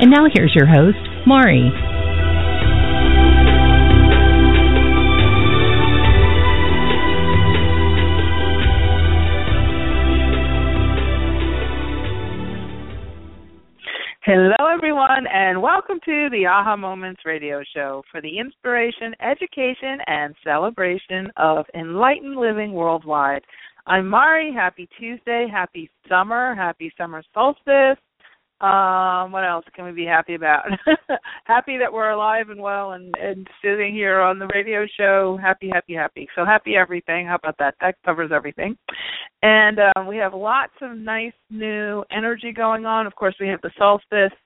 And now here's your host, Mari. Hello, everyone, and welcome to the Aha Moments radio show for the inspiration, education, and celebration of enlightened living worldwide. I'm Mari. Happy Tuesday. Happy summer. Happy summer solstice. Um, what else can we be happy about? happy that we're alive and well and, and sitting here on the radio show. Happy, happy, happy. So happy everything. How about that? That covers everything. And um, we have lots of nice new energy going on. Of course, we have the solstice,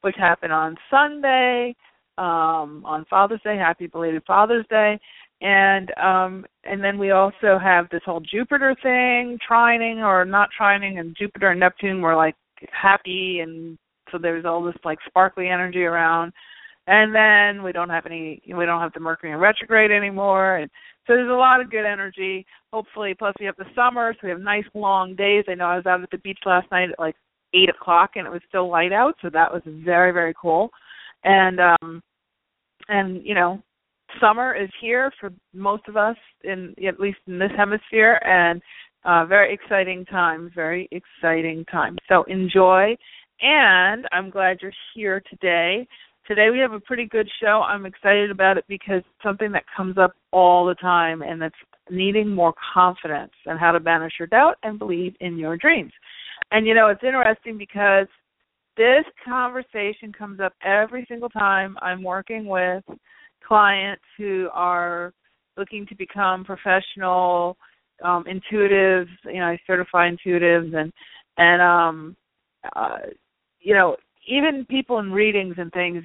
which happened on Sunday, um, on Father's Day. Happy belated Father's Day. And um and then we also have this whole Jupiter thing, trining or not trining, and Jupiter and Neptune were like happy and so there's all this like sparkly energy around. And then we don't have any we don't have the mercury in retrograde anymore and so there's a lot of good energy. Hopefully plus we have the summer so we have nice long days. I know i was out at the beach last night at like eight o'clock and it was still light out so that was very very cool. And um and you know summer is here for most of us in at least in this hemisphere and uh, very exciting times, very exciting times. So enjoy, and I'm glad you're here today. Today we have a pretty good show. I'm excited about it because it's something that comes up all the time, and that's needing more confidence and how to banish your doubt and believe in your dreams. And you know, it's interesting because this conversation comes up every single time I'm working with clients who are looking to become professional um you know i certify intuitives and and um uh you know even people in readings and things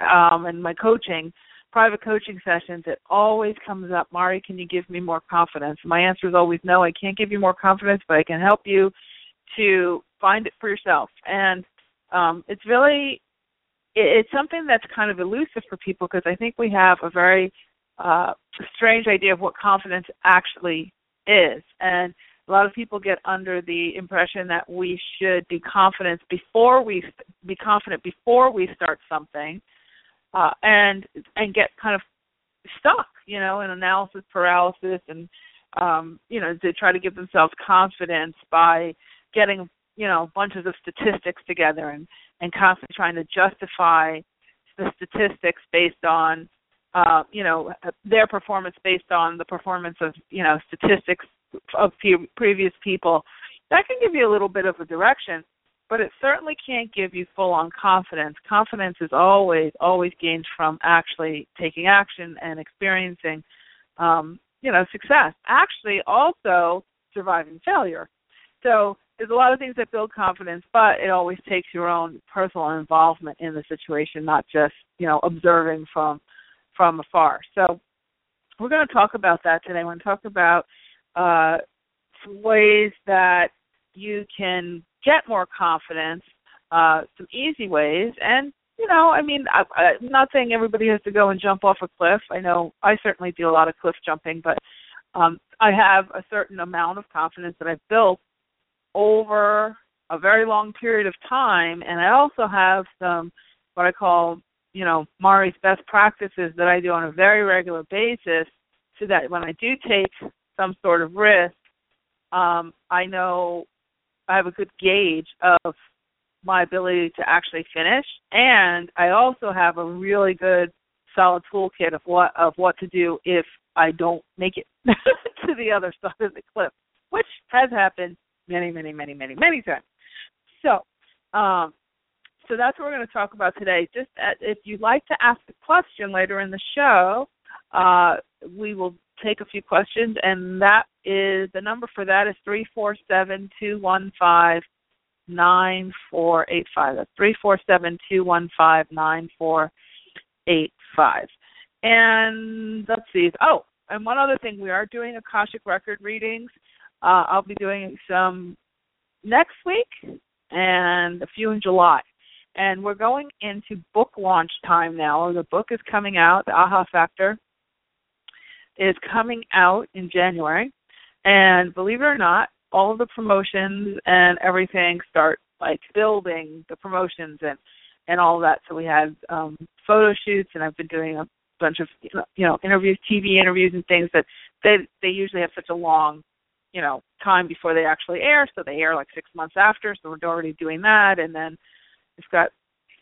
um and my coaching private coaching sessions it always comes up mari can you give me more confidence? My answer is always no i can't give you more confidence but i can help you to find it for yourself. And um it's really it, it's something that's kind of elusive for people because i think we have a very uh strange idea of what confidence actually is. And a lot of people get under the impression that we should be confident before we be confident before we start something, uh, and and get kind of stuck, you know, in analysis paralysis, and um, you know, to try to give themselves confidence by getting you know bunches of statistics together and and constantly trying to justify the statistics based on uh, you know their performance based on the performance of you know statistics of previous people that can give you a little bit of a direction but it certainly can't give you full on confidence. Confidence is always always gained from actually taking action and experiencing um, you know success. Actually also surviving failure. So there's a lot of things that build confidence but it always takes your own personal involvement in the situation not just you know observing from from afar. So we're going to talk about that today. We're going to talk about uh, some ways that you can get more confidence, uh, some easy ways, and you know, I mean, I, I'm not saying everybody has to go and jump off a cliff. I know I certainly do a lot of cliff jumping, but um, I have a certain amount of confidence that I've built over a very long period of time, and I also have some what I call you know Mari's best practices that I do on a very regular basis, so that when I do take some sort of risk, um, I know I have a good gauge of my ability to actually finish, and I also have a really good solid toolkit of what of what to do if I don't make it to the other side of the cliff, which has happened many, many, many, many, many times. So, um, so that's what we're going to talk about today. Just if you'd like to ask a question later in the show, uh, we will take a few questions, and that is the number for that is three four seven two one five nine four eight five. That's three four seven two one five nine four eight five. And let's see. Oh, and one other thing, we are doing Akashic record readings. Uh, I'll be doing some next week and a few in July. And we're going into book launch time now. The book is coming out, The Aha Factor is coming out in January. And believe it or not, all of the promotions and everything start like building the promotions and and all that. So we had um photo shoots and I've been doing a bunch of you know interviews, TV interviews and things that they they usually have such a long you know time before they actually air, so they air like six months after. So we're already doing that, and then we've got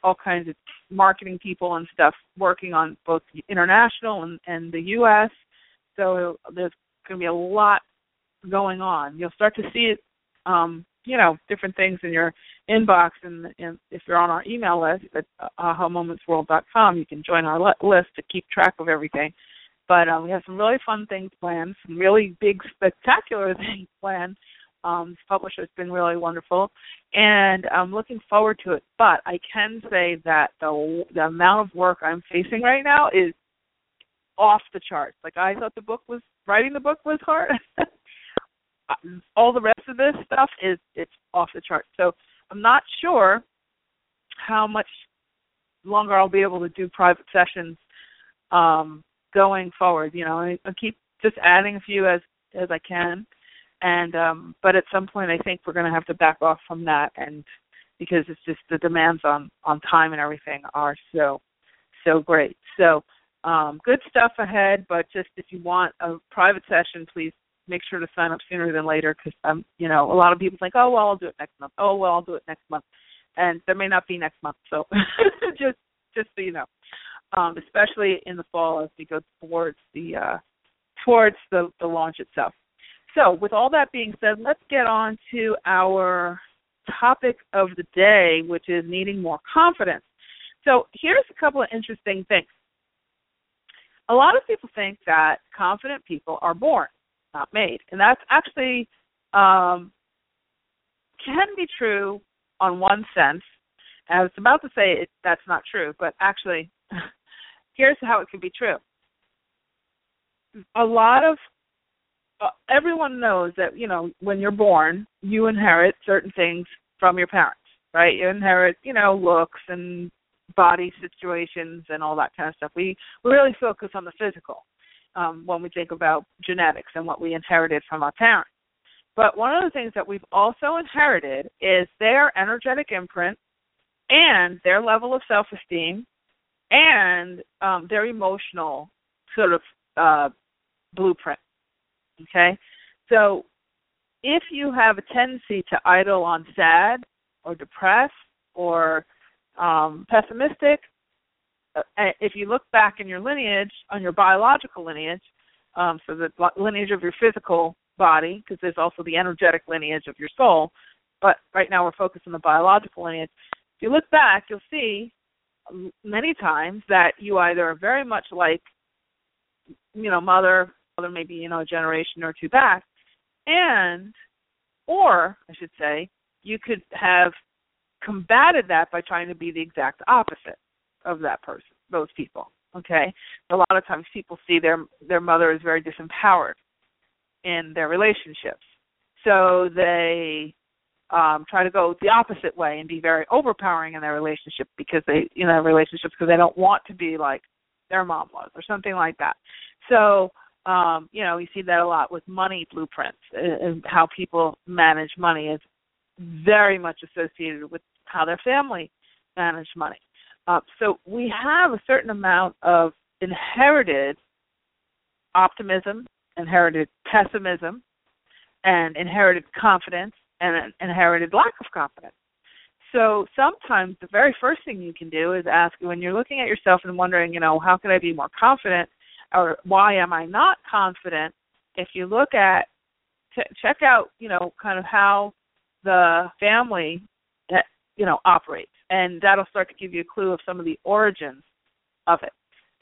all kinds of marketing people and stuff working on both international and, and the U.S. So there's going to be a lot going on. You'll start to see it, um, you know, different things in your inbox, and, and if you're on our email list at ahamomentsworld.com, you can join our list to keep track of everything. But um, we have some really fun things planned, some really big, spectacular things planned. Um, publisher has been really wonderful, and I'm looking forward to it. But I can say that the the amount of work I'm facing right now is off the charts. Like I thought the book was writing the book was hard. All the rest of this stuff is it's off the charts. So I'm not sure how much longer I'll be able to do private sessions um, going forward. You know, I, I keep just adding a few as as I can, and um, but at some point I think we're going to have to back off from that, and because it's just the demands on on time and everything are so so great. So um, good stuff ahead, but just if you want a private session, please make sure to sign up sooner than later because um, you know a lot of people think, oh well, I'll do it next month. Oh well, I'll do it next month, and there may not be next month. So just just so you know, um, especially in the fall as we go towards the uh, towards the the launch itself. So with all that being said, let's get on to our topic of the day, which is needing more confidence. So here's a couple of interesting things a lot of people think that confident people are born, not made, and that's actually um, can be true on one sense. I was about to say it, that's not true, but actually, here's how it can be true. A lot of uh, everyone knows that you know when you're born, you inherit certain things from your parents, right? You inherit you know looks and body situations and all that kind of stuff. We we really focus on the physical um, when we think about genetics and what we inherited from our parents. But one of the things that we've also inherited is their energetic imprint and their level of self-esteem and um, their emotional sort of uh, blueprint. Okay, so if you have a tendency to idle on sad or depressed or um, pessimistic. Uh, if you look back in your lineage, on your biological lineage, um, so the lineage of your physical body, because there's also the energetic lineage of your soul, but right now we're focused on the biological lineage. If you look back, you'll see many times that you either are very much like, you know, mother, maybe you know a generation or two back, and or I should say, you could have combated that by trying to be the exact opposite of that person, those people. Okay, a lot of times people see their their mother is very disempowered in their relationships, so they um try to go the opposite way and be very overpowering in their relationship because they you know relationships because they don't want to be like their mom was or something like that. So um, you know, we see that a lot with money blueprints and how people manage money is very much associated with how their family manage money. Uh, so we have a certain amount of inherited optimism, inherited pessimism, and inherited confidence, and an inherited lack of confidence. So sometimes the very first thing you can do is ask when you're looking at yourself and wondering, you know, how can I be more confident, or why am I not confident? If you look at, check out, you know, kind of how the family that you know operates and that'll start to give you a clue of some of the origins of it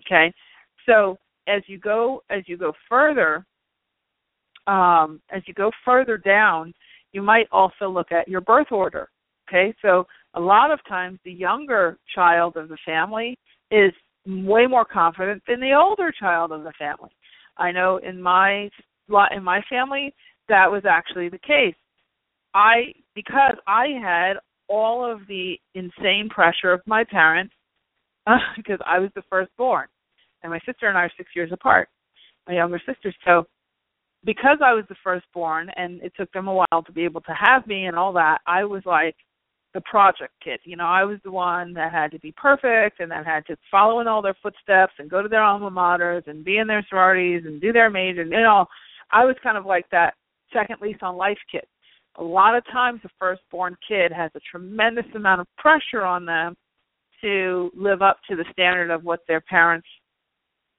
okay so as you go as you go further um, as you go further down you might also look at your birth order Okay, so a lot of times the younger child of the family is way more confident than the older child of the family. I know in my in my family that was actually the case. I because I had all of the insane pressure of my parents uh, because I was the firstborn, and my sister and I are six years apart, my younger sister. So because I was the firstborn, and it took them a while to be able to have me and all that, I was like the project kid. You know, I was the one that had to be perfect and that had to follow in all their footsteps and go to their alma maters and be in their sororities and do their major. You know, I was kind of like that second lease on life kid. A lot of times, the firstborn kid has a tremendous amount of pressure on them to live up to the standard of what their parents,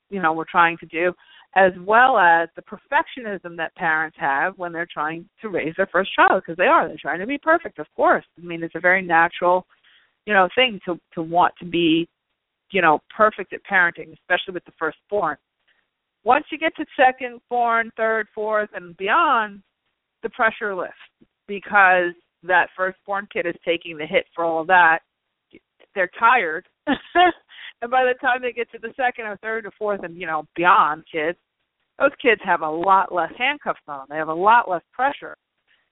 you know, were trying to do as well as the perfectionism that parents have when they're trying to raise their first child because they are they're trying to be perfect of course. I mean it's a very natural you know thing to to want to be you know perfect at parenting especially with the firstborn. Once you get to second born third fourth and beyond the pressure lifts because that firstborn kid is taking the hit for all that. They're tired And by the time they get to the second or third or fourth and, you know, beyond kids, those kids have a lot less handcuffs on them. They have a lot less pressure.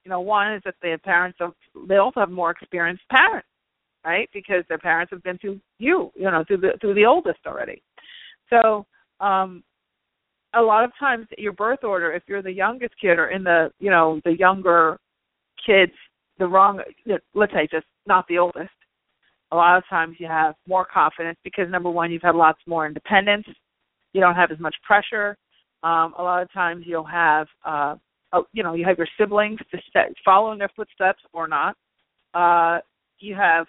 You know, one is that the parents of they also have more experienced parents, right? Because their parents have been through you, you know, through the through the oldest already. So, um a lot of times your birth order, if you're the youngest kid or in the you know, the younger kids, the wrong let's say just not the oldest, a lot of times you have more confidence because number one, you've had lots more independence. You don't have as much pressure. Um, a lot of times you'll have, uh, oh, you know, you have your siblings to set, follow in their footsteps or not. Uh, you have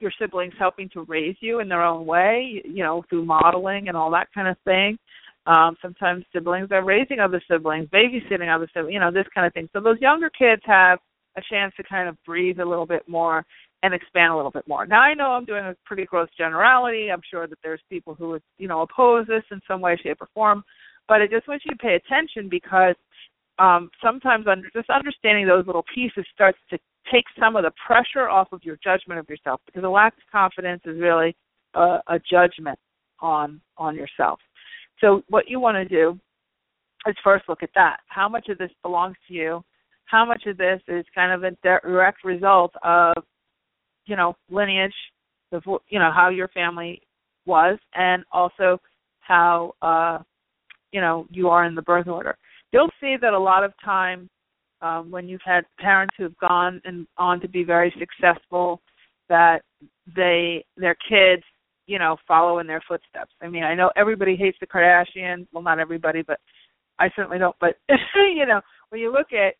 your siblings helping to raise you in their own way, you know, through modeling and all that kind of thing. Um, sometimes siblings are raising other siblings, babysitting other siblings, you know, this kind of thing. So those younger kids have a chance to kind of breathe a little bit more and expand a little bit more. Now I know I'm doing a pretty gross generality. I'm sure that there's people who would, you know, oppose this in some way, shape, or form. But I just want you to pay attention because um, sometimes under, just understanding those little pieces starts to take some of the pressure off of your judgment of yourself because a lack of confidence is really a, a judgment on on yourself. So what you want to do is first look at that. How much of this belongs to you? How much of this is kind of a direct result of you know lineage of you know how your family was and also how uh you know you are in the birth order. You'll see that a lot of times um when you've had parents who've gone and on to be very successful that they their kids you know follow in their footsteps. I mean i know everybody hates the kardashians. Well not everybody but i certainly don't. But you know when you look at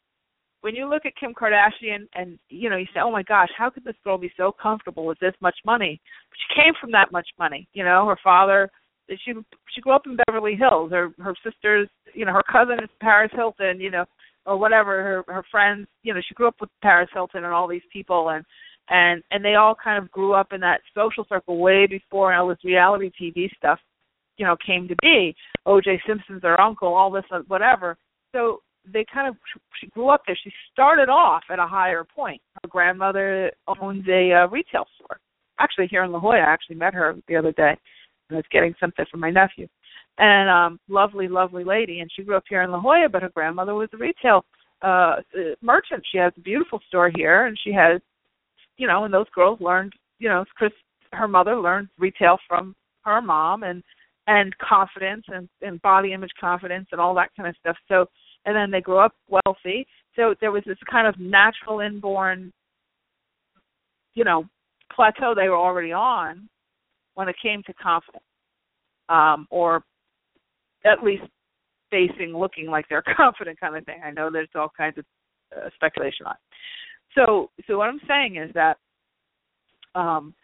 when you look at Kim Kardashian and you know you say, "Oh my gosh, how could this girl be so comfortable with this much money?" But she came from that much money. You know, her father she she grew up in Beverly Hills. Her her sisters, you know, her cousin is Paris Hilton, you know, or whatever. Her her friends, you know, she grew up with Paris Hilton and all these people and and and they all kind of grew up in that social circle way before all this reality TV stuff, you know, came to be. O.J. Simpson's their uncle, all this uh, whatever. So they kind of she grew up there. She started off at a higher point. Her grandmother owns a uh, retail store. Actually, here in La Jolla, I actually met her the other day. I was getting something for my nephew, and um, lovely, lovely lady. And she grew up here in La Jolla, but her grandmother was a retail uh merchant. She has a beautiful store here, and she has, you know, and those girls learned, you know, Kris, her mother learned retail from her mom, and and confidence and and body image confidence and all that kind of stuff. So and then they grew up wealthy. So there was this kind of natural inborn, you know, plateau they were already on when it came to confidence, um, or at least facing, looking like they're confident kind of thing. I know there's all kinds of uh, speculation on. It. So, so what I'm saying is that um,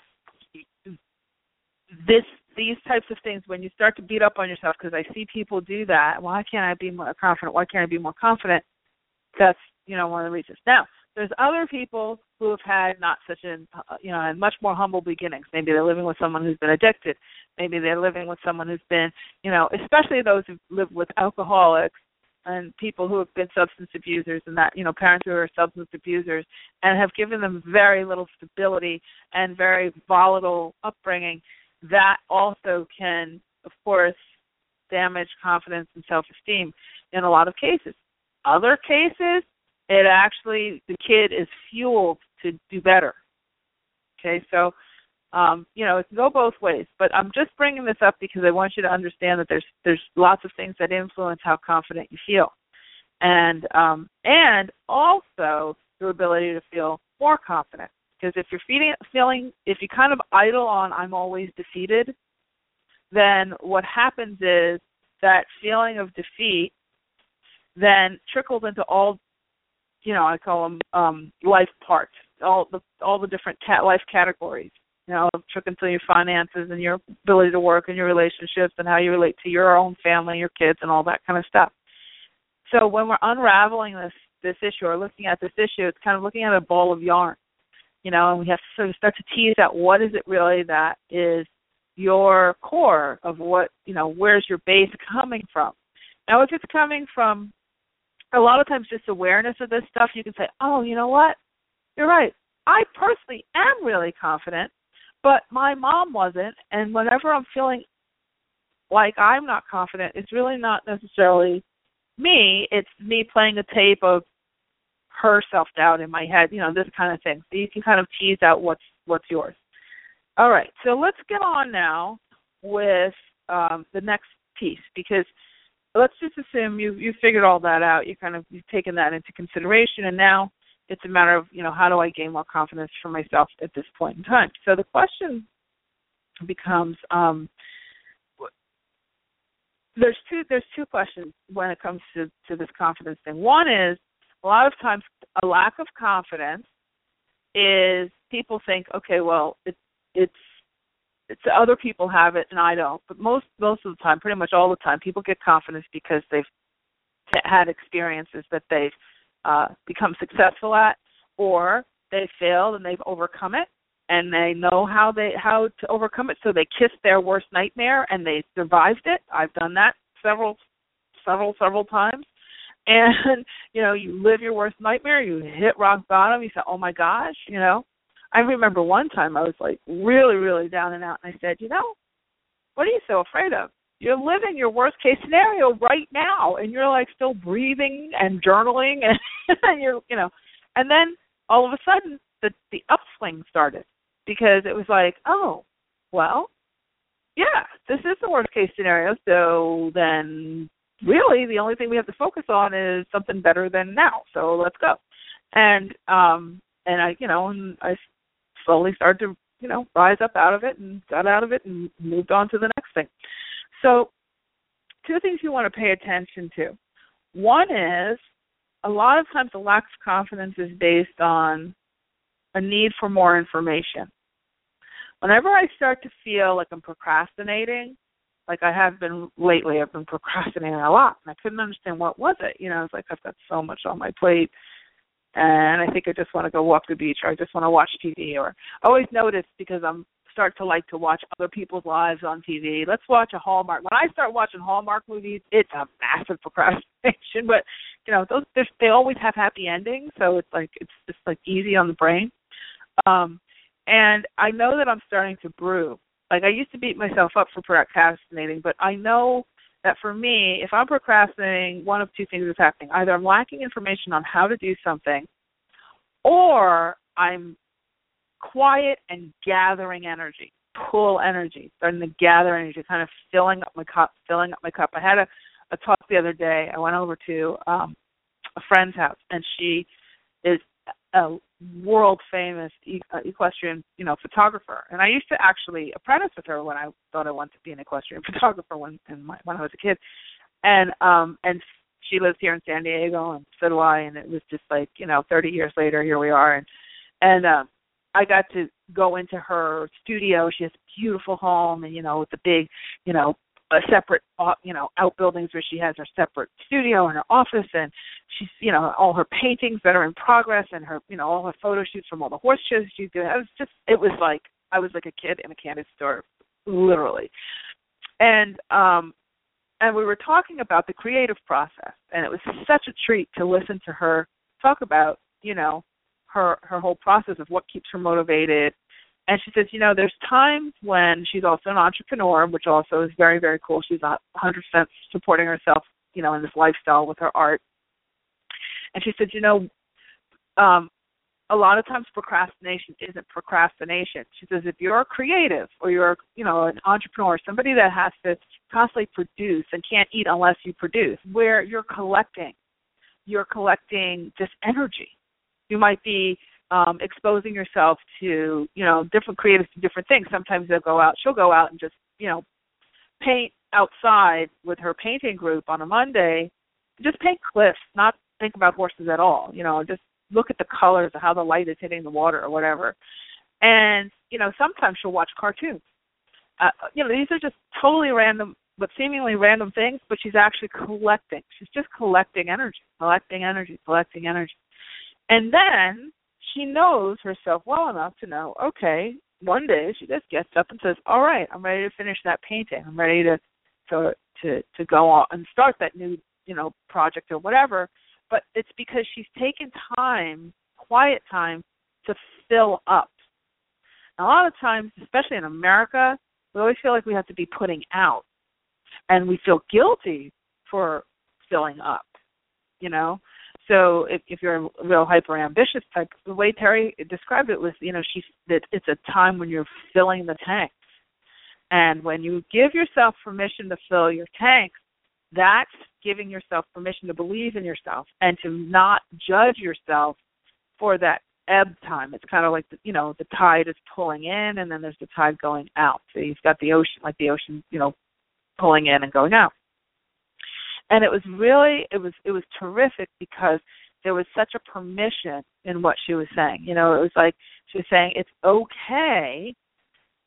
this these types of things when you start to beat up on yourself because I see people do that. Why can't I be more confident? Why can't I be more confident? That's you know one of the reasons. Now there's other people who have had not such an uh, you know much more humble beginnings. Maybe they're living with someone who's been addicted. Maybe they're living with someone who's been you know especially those who live with alcoholics and people who have been substance abusers and that you know parents who are substance abusers and have given them very little stability and very volatile upbringing that also can of course damage confidence and self-esteem in a lot of cases other cases it actually the kid is fueled to do better okay so um, you know, it can go both ways. But I'm just bringing this up because I want you to understand that there's there's lots of things that influence how confident you feel, and um, and also your ability to feel more confident. Because if you're feeling feeling if you kind of idle on I'm always defeated, then what happens is that feeling of defeat then trickles into all you know I call them um, life parts, all the all the different cat life categories you know, took into your finances and your ability to work and your relationships and how you relate to your own family, your kids, and all that kind of stuff. So when we're unraveling this this issue or looking at this issue, it's kind of looking at a ball of yarn, you know, and we have to sort of start to tease out what is it really that is your core of what you know, where's your base coming from? Now, if it's coming from a lot of times just awareness of this stuff, you can say, oh, you know what, you're right. I personally am really confident but my mom wasn't, and whenever I'm feeling like I'm not confident, it's really not necessarily me. It's me playing a tape of her self doubt in my head, you know, this kind of thing. So you can kind of tease out what's what's yours. All right, so let's get on now with um, the next piece because let's just assume you you figured all that out. You kind of you've taken that into consideration, and now it's a matter of you know how do I gain more confidence for myself at this point in time. So the question becomes um, there's two there's two questions when it comes to to this confidence thing. One is a lot of times a lack of confidence is people think okay well it, it's it's other people have it and I don't. But most most of the time pretty much all the time people get confidence because they've had experiences that they've uh, become successful at, or they failed and they've overcome it and they know how they how to overcome it. So they kissed their worst nightmare and they survived it. I've done that several several several times and you know you live your worst nightmare you hit rock bottom you say oh my gosh you know? I remember one time i was like really really down and out and i said you know what are you so afraid of? You're living your worst case scenario right now and you're like still breathing and journaling and, and you're you know. And then all of a sudden the the upswing started because it was like oh well yeah this is the worst case scenario so then really the only thing we have to focus on is something better than now so let's go and um and i you know and i slowly started to you know rise up out of it and got out of it and moved on to the next thing so, two things you want to pay attention to. One is a lot of times the lack of confidence is based on a need for more information. Whenever I start to feel like I'm procrastinating, like I have been lately, I've been procrastinating a lot, and I couldn't understand what was it. You know, I was like I've got so much on my plate, and I think I just want to go walk the beach, or I just want to watch TV, or I always notice because I'm start to like to watch other people's lives on TV. Let's watch a Hallmark. When I start watching Hallmark movies, it's a massive procrastination. But you know, those they always have happy endings, so it's like it's just like easy on the brain. Um, and I know that I'm starting to brew. Like I used to beat myself up for procrastinating, but I know that for me, if I'm procrastinating, one of two things is happening. Either I'm lacking information on how to do something, or I'm quiet and gathering energy, pull energy, starting to gather energy, kind of filling up my cup, filling up my cup. I had a, a talk the other day. I went over to um a friend's house, and she is a world famous uh, equestrian, you know, photographer. And I used to actually apprentice with her when I thought I wanted to be an equestrian photographer when my, when I was a kid. And um and she lives here in San Diego and so do I and it was just like, you know, 30 years later here we are and and um I got to go into her studio. She has a beautiful home, and you know, with the big, you know, a separate, uh, you know, outbuildings where she has her separate studio and her office, and she's, you know, all her paintings that are in progress, and her, you know, all her photo shoots from all the horse shows she's doing. It was just, it was like I was like a kid in a candy store, literally. And um, and we were talking about the creative process, and it was such a treat to listen to her talk about, you know, her her whole process of what keeps her motivated. And she says, you know, there's times when she's also an entrepreneur, which also is very very cool. She's not 100% supporting herself, you know, in this lifestyle with her art. And she said, you know, um, a lot of times procrastination isn't procrastination. She says if you're creative or you're, you know, an entrepreneur, somebody that has to constantly produce and can't eat unless you produce, where you're collecting, you're collecting just energy. You might be um exposing yourself to, you know, different creatives to different things. Sometimes they'll go out, she'll go out and just, you know, paint outside with her painting group on a Monday. Just paint cliffs, not think about horses at all. You know, just look at the colors of how the light is hitting the water or whatever. And you know, sometimes she'll watch cartoons. Uh, you know, these are just totally random, but seemingly random things. But she's actually collecting. She's just collecting energy, collecting energy, collecting energy. And then she knows herself well enough to know, okay, one day she just gets up and says, "All right, I'm ready to finish that painting. I'm ready to to to to go on and start that new you know project or whatever." but it's because she's taken time, quiet time, to fill up. A lot of times, especially in America, we always feel like we have to be putting out, and we feel guilty for filling up. You know, so if, if you're a real hyper ambitious type, the way Terry described it was, you know, she's that it's a time when you're filling the tanks, and when you give yourself permission to fill your tanks, that's giving yourself permission to believe in yourself and to not judge yourself for that ebb time. It's kind of like the, you know the tide is pulling in and then there's the tide going out. So you've got the ocean, like the ocean, you know, pulling in and going out. And it was really it was it was terrific because there was such a permission in what she was saying. You know, it was like she was saying it's okay,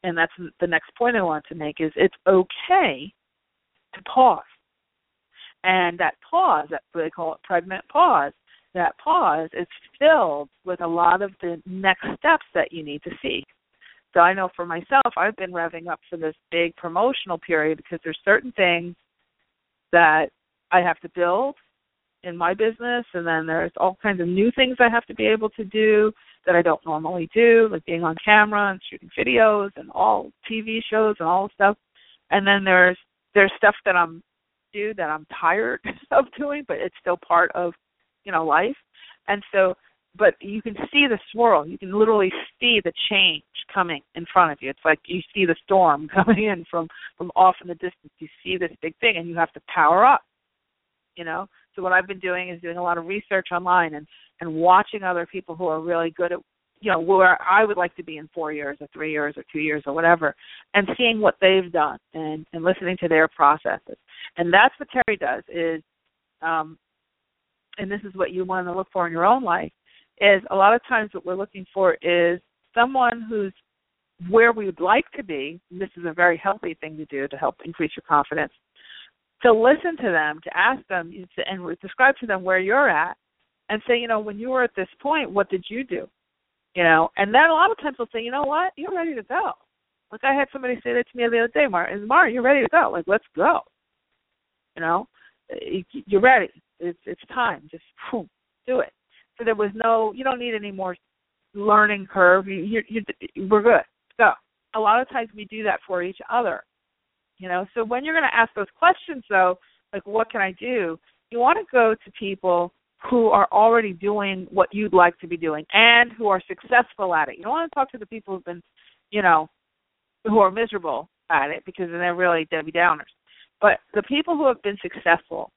and that's the next point I want to make is it's okay to pause and that pause, that they call it pregnant pause, that pause is filled with a lot of the next steps that you need to see. So I know for myself, I've been revving up for this big promotional period because there's certain things that I have to build in my business and then there's all kinds of new things I have to be able to do that I don't normally do, like being on camera and shooting videos and all TV shows and all stuff. And then there's there's stuff that I'm do that I'm tired of doing, but it's still part of, you know, life. And so, but you can see the swirl. You can literally see the change coming in front of you. It's like you see the storm coming in from from off in the distance. You see this big thing, and you have to power up. You know. So what I've been doing is doing a lot of research online and and watching other people who are really good at you know where I would like to be in four years or three years or two years or whatever, and seeing what they've done and and listening to their processes. And that's what Terry does is, um, and this is what you want to look for in your own life is a lot of times what we're looking for is someone who's where we would like to be. this is a very healthy thing to do to help increase your confidence. To listen to them, to ask them, and describe to them where you're at, and say, you know, when you were at this point, what did you do? you know. And then a lot of times they'll say, you know what, you're ready to go. Like I had somebody say that to me the other day, Mar, and Mar, you're ready to go. Like let's go. You know, you're ready. It's it's time. Just do it. So there was no, you don't need any more learning curve. You, you, you we're good. Go. A lot of times we do that for each other. You know, so when you're going to ask those questions, though, like what can I do? You want to go to people who are already doing what you'd like to be doing and who are successful at it. You don't want to talk to the people who've been, you know, who are miserable at it because then they're really Debbie Downers. But the people who have been successful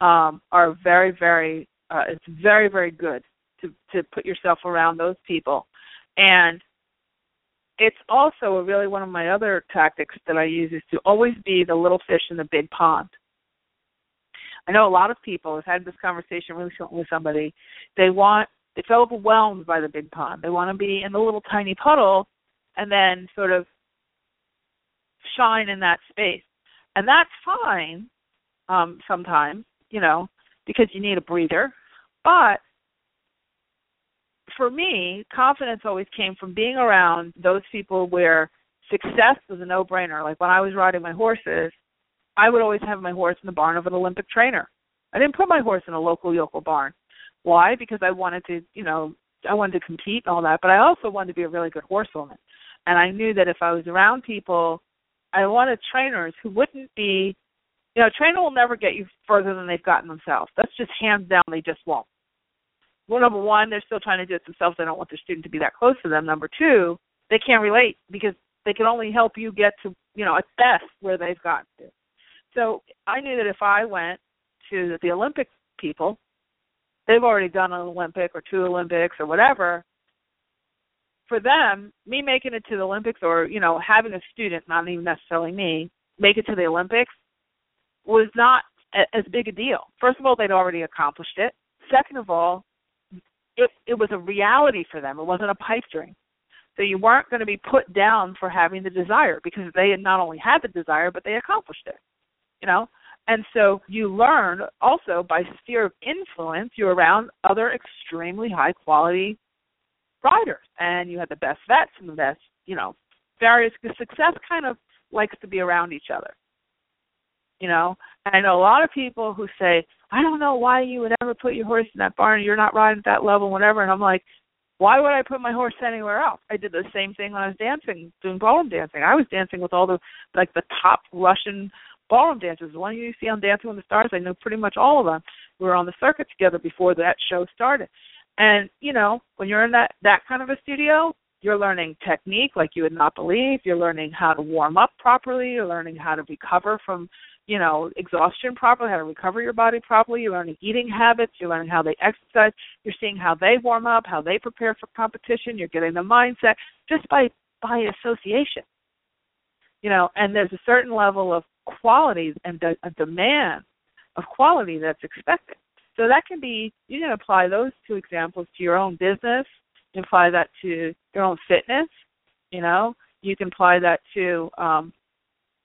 um, are very, very. Uh, it's very, very good to to put yourself around those people, and it's also really one of my other tactics that I use is to always be the little fish in the big pond. I know a lot of people have had this conversation recently with somebody. They want they feel overwhelmed by the big pond. They want to be in the little tiny puddle and then sort of shine in that space. And that's fine um sometimes, you know, because you need a breather. But for me, confidence always came from being around those people where success was a no-brainer. Like when I was riding my horses, I would always have my horse in the barn of an Olympic trainer. I didn't put my horse in a local yokel barn. Why? Because I wanted to, you know, I wanted to compete and all that, but I also wanted to be a really good horsewoman. And I knew that if I was around people, I wanted trainers who wouldn't be, you know, a trainer will never get you further than they've gotten themselves. That's just hands down, they just won't. Well, number one, they're still trying to do it themselves. They don't want their student to be that close to them. Number two, they can't relate because they can only help you get to, you know, at best where they've gotten to. So I knew that if I went to the Olympic people, they've already done an Olympic or two Olympics or whatever. For them, me making it to the Olympics or, you know, having a student, not even necessarily me, make it to the Olympics was not as big a deal. First of all, they'd already accomplished it. Second of all, it it was a reality for them. It wasn't a pipe dream. So you weren't going to be put down for having the desire because they had not only had the desire but they accomplished it. You know? And so you learn also by sphere of influence, you're around other extremely high quality riders and you have the best vets and the best, you know, farriers because success kind of likes to be around each other. You know, I know a lot of people who say, I don't know why you would ever put your horse in that barn. You're not riding at that level, whatever. And I'm like, why would I put my horse anywhere else? I did the same thing when I was dancing, doing ballroom dancing. I was dancing with all the like the top Russian ballroom dancers. The one you see on Dancing with the Stars, I know pretty much all of them. We were on the circuit together before that show started. And you know, when you're in that that kind of a studio, you're learning technique like you would not believe. You're learning how to warm up properly. You're learning how to recover from you know, exhaustion properly, how to recover your body properly. You're learning eating habits. You're learning how they exercise. You're seeing how they warm up, how they prepare for competition. You're getting the mindset just by by association. You know, and there's a certain level of quality and de- a demand of quality that's expected. So that can be you can apply those two examples to your own business. Apply that to your own fitness. You know, you can apply that to um,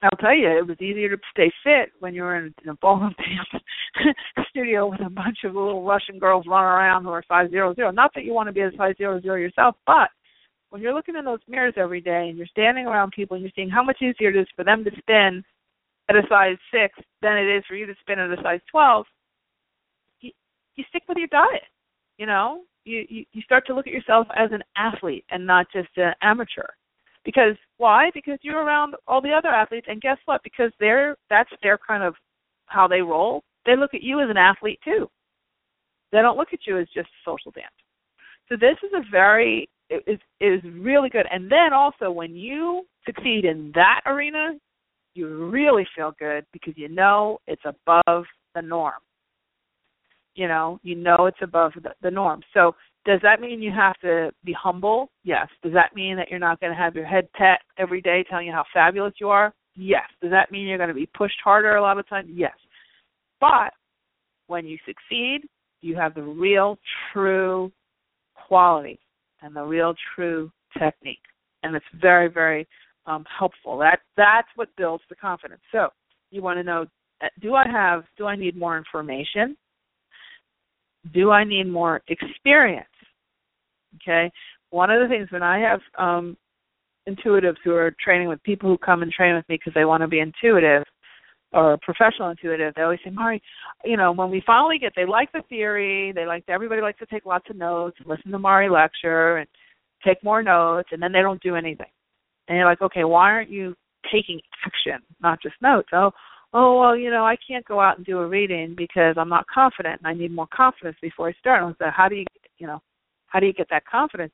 I'll tell you, it was easier to stay fit when you were in, in a ballroom dance studio with a bunch of little Russian girls running around who are size zero zero. Not that you want to be a size zero zero yourself, but when you're looking in those mirrors every day and you're standing around people and you're seeing how much easier it is for them to spin at a size six than it is for you to spin at a size twelve, you, you stick with your diet. You know, you, you you start to look at yourself as an athlete and not just an amateur because why? Because you're around all the other athletes, and guess what? Because they're that's their kind of how they roll. They look at you as an athlete too. They don't look at you as just a social dance. So this is a very is is really good. And then also when you succeed in that arena, you really feel good because you know it's above the norm. You know, you know it's above the, the norm. So does that mean you have to be humble? Yes. Does that mean that you're not going to have your head pat every day telling you how fabulous you are? Yes. Does that mean you're going to be pushed harder a lot of times? Yes. But when you succeed, you have the real, true quality and the real, true technique, and it's very, very um, helpful. That that's what builds the confidence. So you want to know: uh, Do I have? Do I need more information? Do I need more experience? Okay. One of the things when I have um, intuitives who are training with people who come and train with me because they want to be intuitive or professional intuitive, they always say, Mari, you know, when we finally get, they like the theory, they like, everybody likes to take lots of notes, listen to Mari lecture, and take more notes, and then they don't do anything. And you're like, okay, why aren't you taking action, not just notes? Oh, oh well, you know, I can't go out and do a reading because I'm not confident, and I need more confidence before I start. And I said, how do you, you know, how do you get that confidence?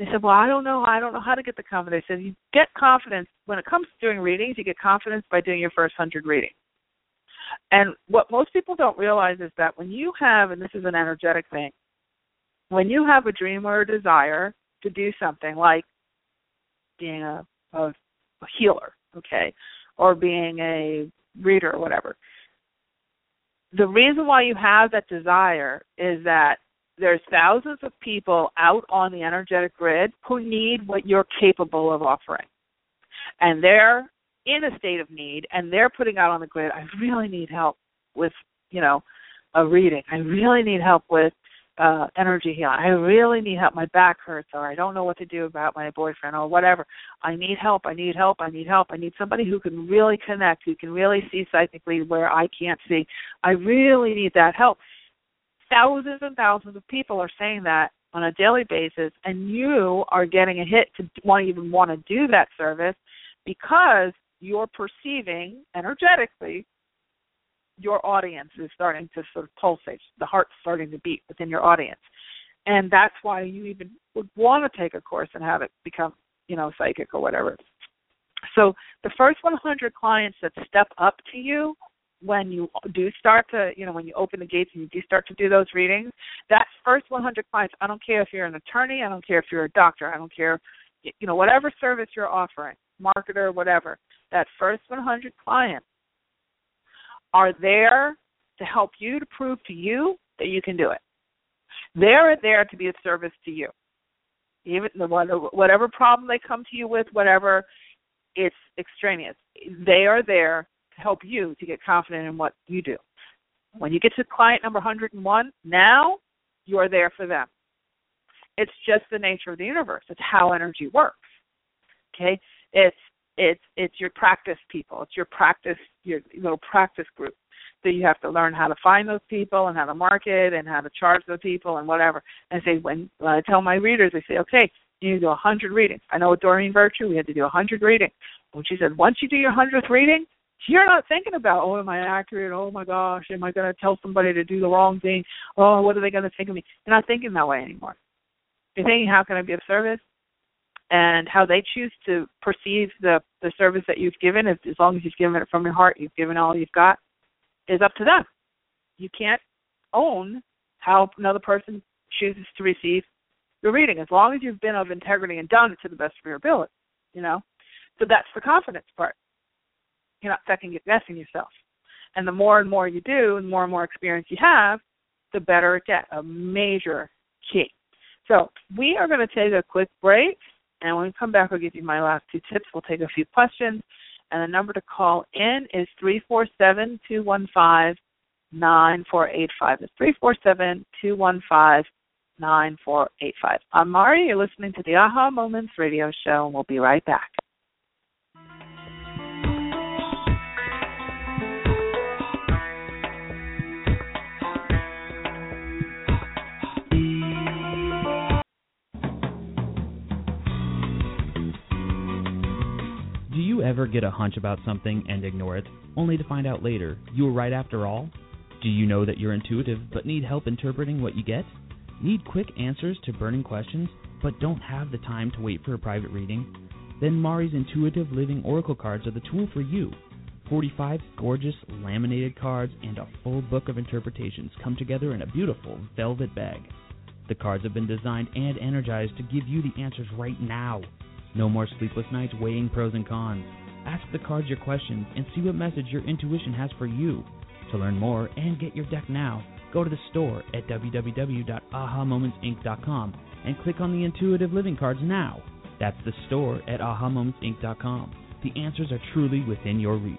They said, Well, I don't know. I don't know how to get the confidence. I said, You get confidence when it comes to doing readings, you get confidence by doing your first hundred readings. And what most people don't realize is that when you have, and this is an energetic thing, when you have a dream or a desire to do something like being a, a, a healer, okay, or being a reader or whatever, the reason why you have that desire is that there's thousands of people out on the energetic grid who need what you're capable of offering. And they're in a state of need and they're putting out on the grid, I really need help with, you know, a reading. I really need help with uh energy healing. I really need help. My back hurts or I don't know what to do about my boyfriend or whatever. I need help. I need help. I need help. I need somebody who can really connect, who can really see psychically where I can't see. I really need that help. Thousands and thousands of people are saying that on a daily basis and you are getting a hit to want even want to do that service because you're perceiving energetically your audience is starting to sort of pulsate, the heart's starting to beat within your audience. And that's why you even would want to take a course and have it become, you know, psychic or whatever. So the first 100 clients that step up to you when you do start to, you know, when you open the gates and you do start to do those readings, that first 100 clients, I don't care if you're an attorney, I don't care if you're a doctor, I don't care, you know, whatever service you're offering, marketer, whatever, that first 100 clients are there to help you to prove to you that you can do it. They're there to be of service to you. Even the one, whatever problem they come to you with, whatever it's extraneous, they are there help you to get confident in what you do. When you get to client number 101, now you are there for them. It's just the nature of the universe. It's how energy works. Okay? It's it's it's your practice people. It's your practice your little practice group. So you have to learn how to find those people and how to market and how to charge those people and whatever. And say when, when I tell my readers, I say, okay, you need to do a hundred readings. I know with Doreen Virtue, we had to do a hundred readings. When she said, once you do your hundredth reading, you're not thinking about, oh, am I accurate? Oh my gosh, am I going to tell somebody to do the wrong thing? Oh, what are they going to think of me? You're not thinking that way anymore. You're thinking, how can I be of service? and how they choose to perceive the the service that you've given as, as long as you've given it from your heart you've given all you've got is up to them you can't own how another person chooses to receive your reading as long as you've been of integrity and done it to the best of your ability you know so that's the confidence part you're not second guessing yourself and the more and more you do and more and more experience you have the better it gets a major key so we are going to take a quick break and when we come back, I'll give you my last two tips. We'll take a few questions. And the number to call in is three four seven two one five nine four eight five. It's three four seven two one five nine four eight five. I'm Mari. You're listening to the Aha Moments radio show, and we'll be right back. Ever get a hunch about something and ignore it, only to find out later you were right after all? Do you know that you're intuitive but need help interpreting what you get? Need quick answers to burning questions but don't have the time to wait for a private reading? Then Mari's Intuitive Living Oracle cards are the tool for you. 45 gorgeous laminated cards and a full book of interpretations come together in a beautiful velvet bag. The cards have been designed and energized to give you the answers right now. No more sleepless nights weighing pros and cons. Ask the cards your questions and see what message your intuition has for you. To learn more and get your deck now, go to the store at www.ahamomentsinc.com and click on the Intuitive Living cards now. That's the store at ahamomentsinc.com. The answers are truly within your reach.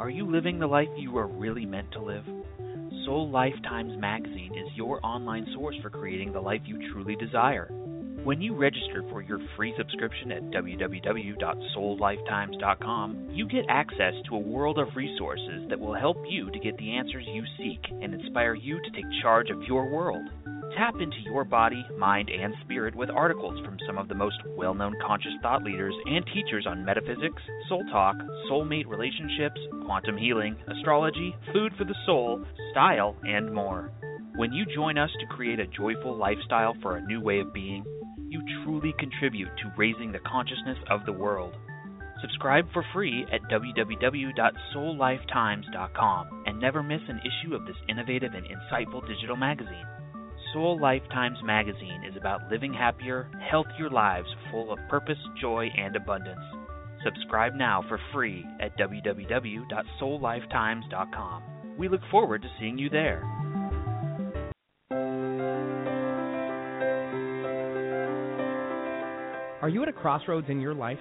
Are you living the life you were really meant to live? Soul Lifetimes magazine is your online source for creating the life you truly desire. When you register for your free subscription at www.soullifetimes.com, you get access to a world of resources that will help you to get the answers you seek and inspire you to take charge of your world. Tap into your body, mind, and spirit with articles from some of the most well known conscious thought leaders and teachers on metaphysics, soul talk, soulmate relationships, quantum healing, astrology, food for the soul, style, and more. When you join us to create a joyful lifestyle for a new way of being, you truly contribute to raising the consciousness of the world. Subscribe for free at www.soullifetimes.com and never miss an issue of this innovative and insightful digital magazine. Soul Lifetimes magazine is about living happier, healthier lives full of purpose, joy, and abundance. Subscribe now for free at www.soullifetimes.com. We look forward to seeing you there. Are you at a crossroads in your life?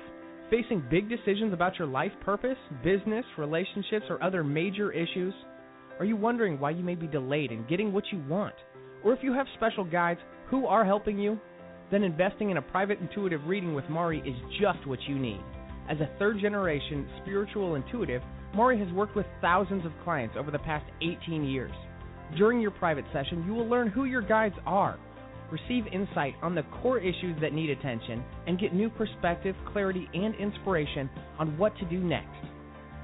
Facing big decisions about your life purpose, business, relationships, or other major issues? Are you wondering why you may be delayed in getting what you want? Or if you have special guides who are helping you? Then investing in a private intuitive reading with Mari is just what you need. As a third generation spiritual intuitive, Mari has worked with thousands of clients over the past 18 years. During your private session, you will learn who your guides are receive insight on the core issues that need attention, and get new perspective, clarity, and inspiration on what to do next.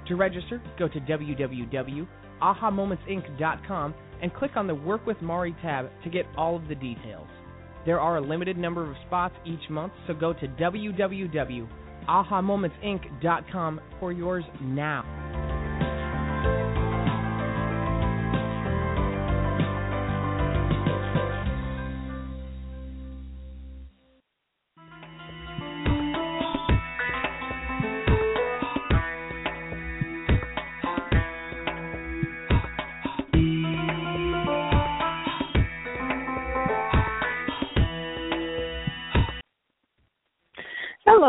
To register, go to www.ahamomentsinc.com and click on the Work with Mari tab to get all of the details. There are a limited number of spots each month, so go to www.ahamomentsinc.com for yours now.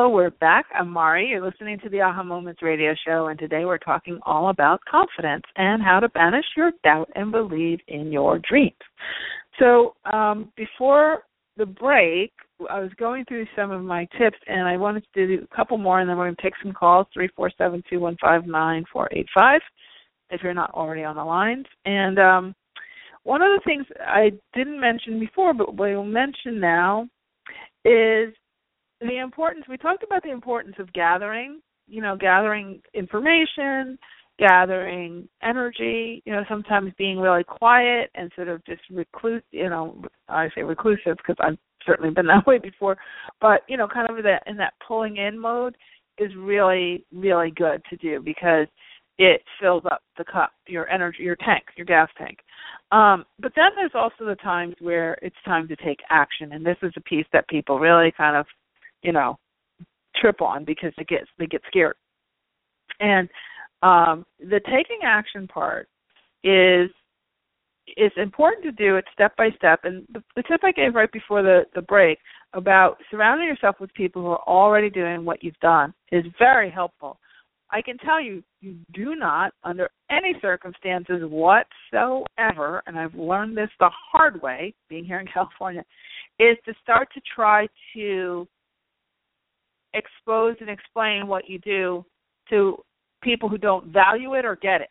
We're back. I'm Mari. You're listening to the Aha Moments radio show, and today we're talking all about confidence and how to banish your doubt and believe in your dreams. So, um, before the break, I was going through some of my tips, and I wanted to do a couple more, and then we're going to take some calls three four seven two one five nine four eight five. If you're not already on the lines, and um, one of the things I didn't mention before, but we'll mention now, is the importance we talked about the importance of gathering you know gathering information gathering energy you know sometimes being really quiet and sort of just recluse you know i say reclusive because i've certainly been that way before but you know kind of that in that pulling in mode is really really good to do because it fills up the cup your energy your tank your gas tank. Um, but then there's also the times where it's time to take action and this is a piece that people really kind of you know trip on because they get they get scared. And um the taking action part is is important to do it step by step. And the, the tip i gave right before the the break about surrounding yourself with people who are already doing what you've done is very helpful. I can tell you you do not under any circumstances whatsoever and i've learned this the hard way being here in california is to start to try to expose and explain what you do to people who don't value it or get it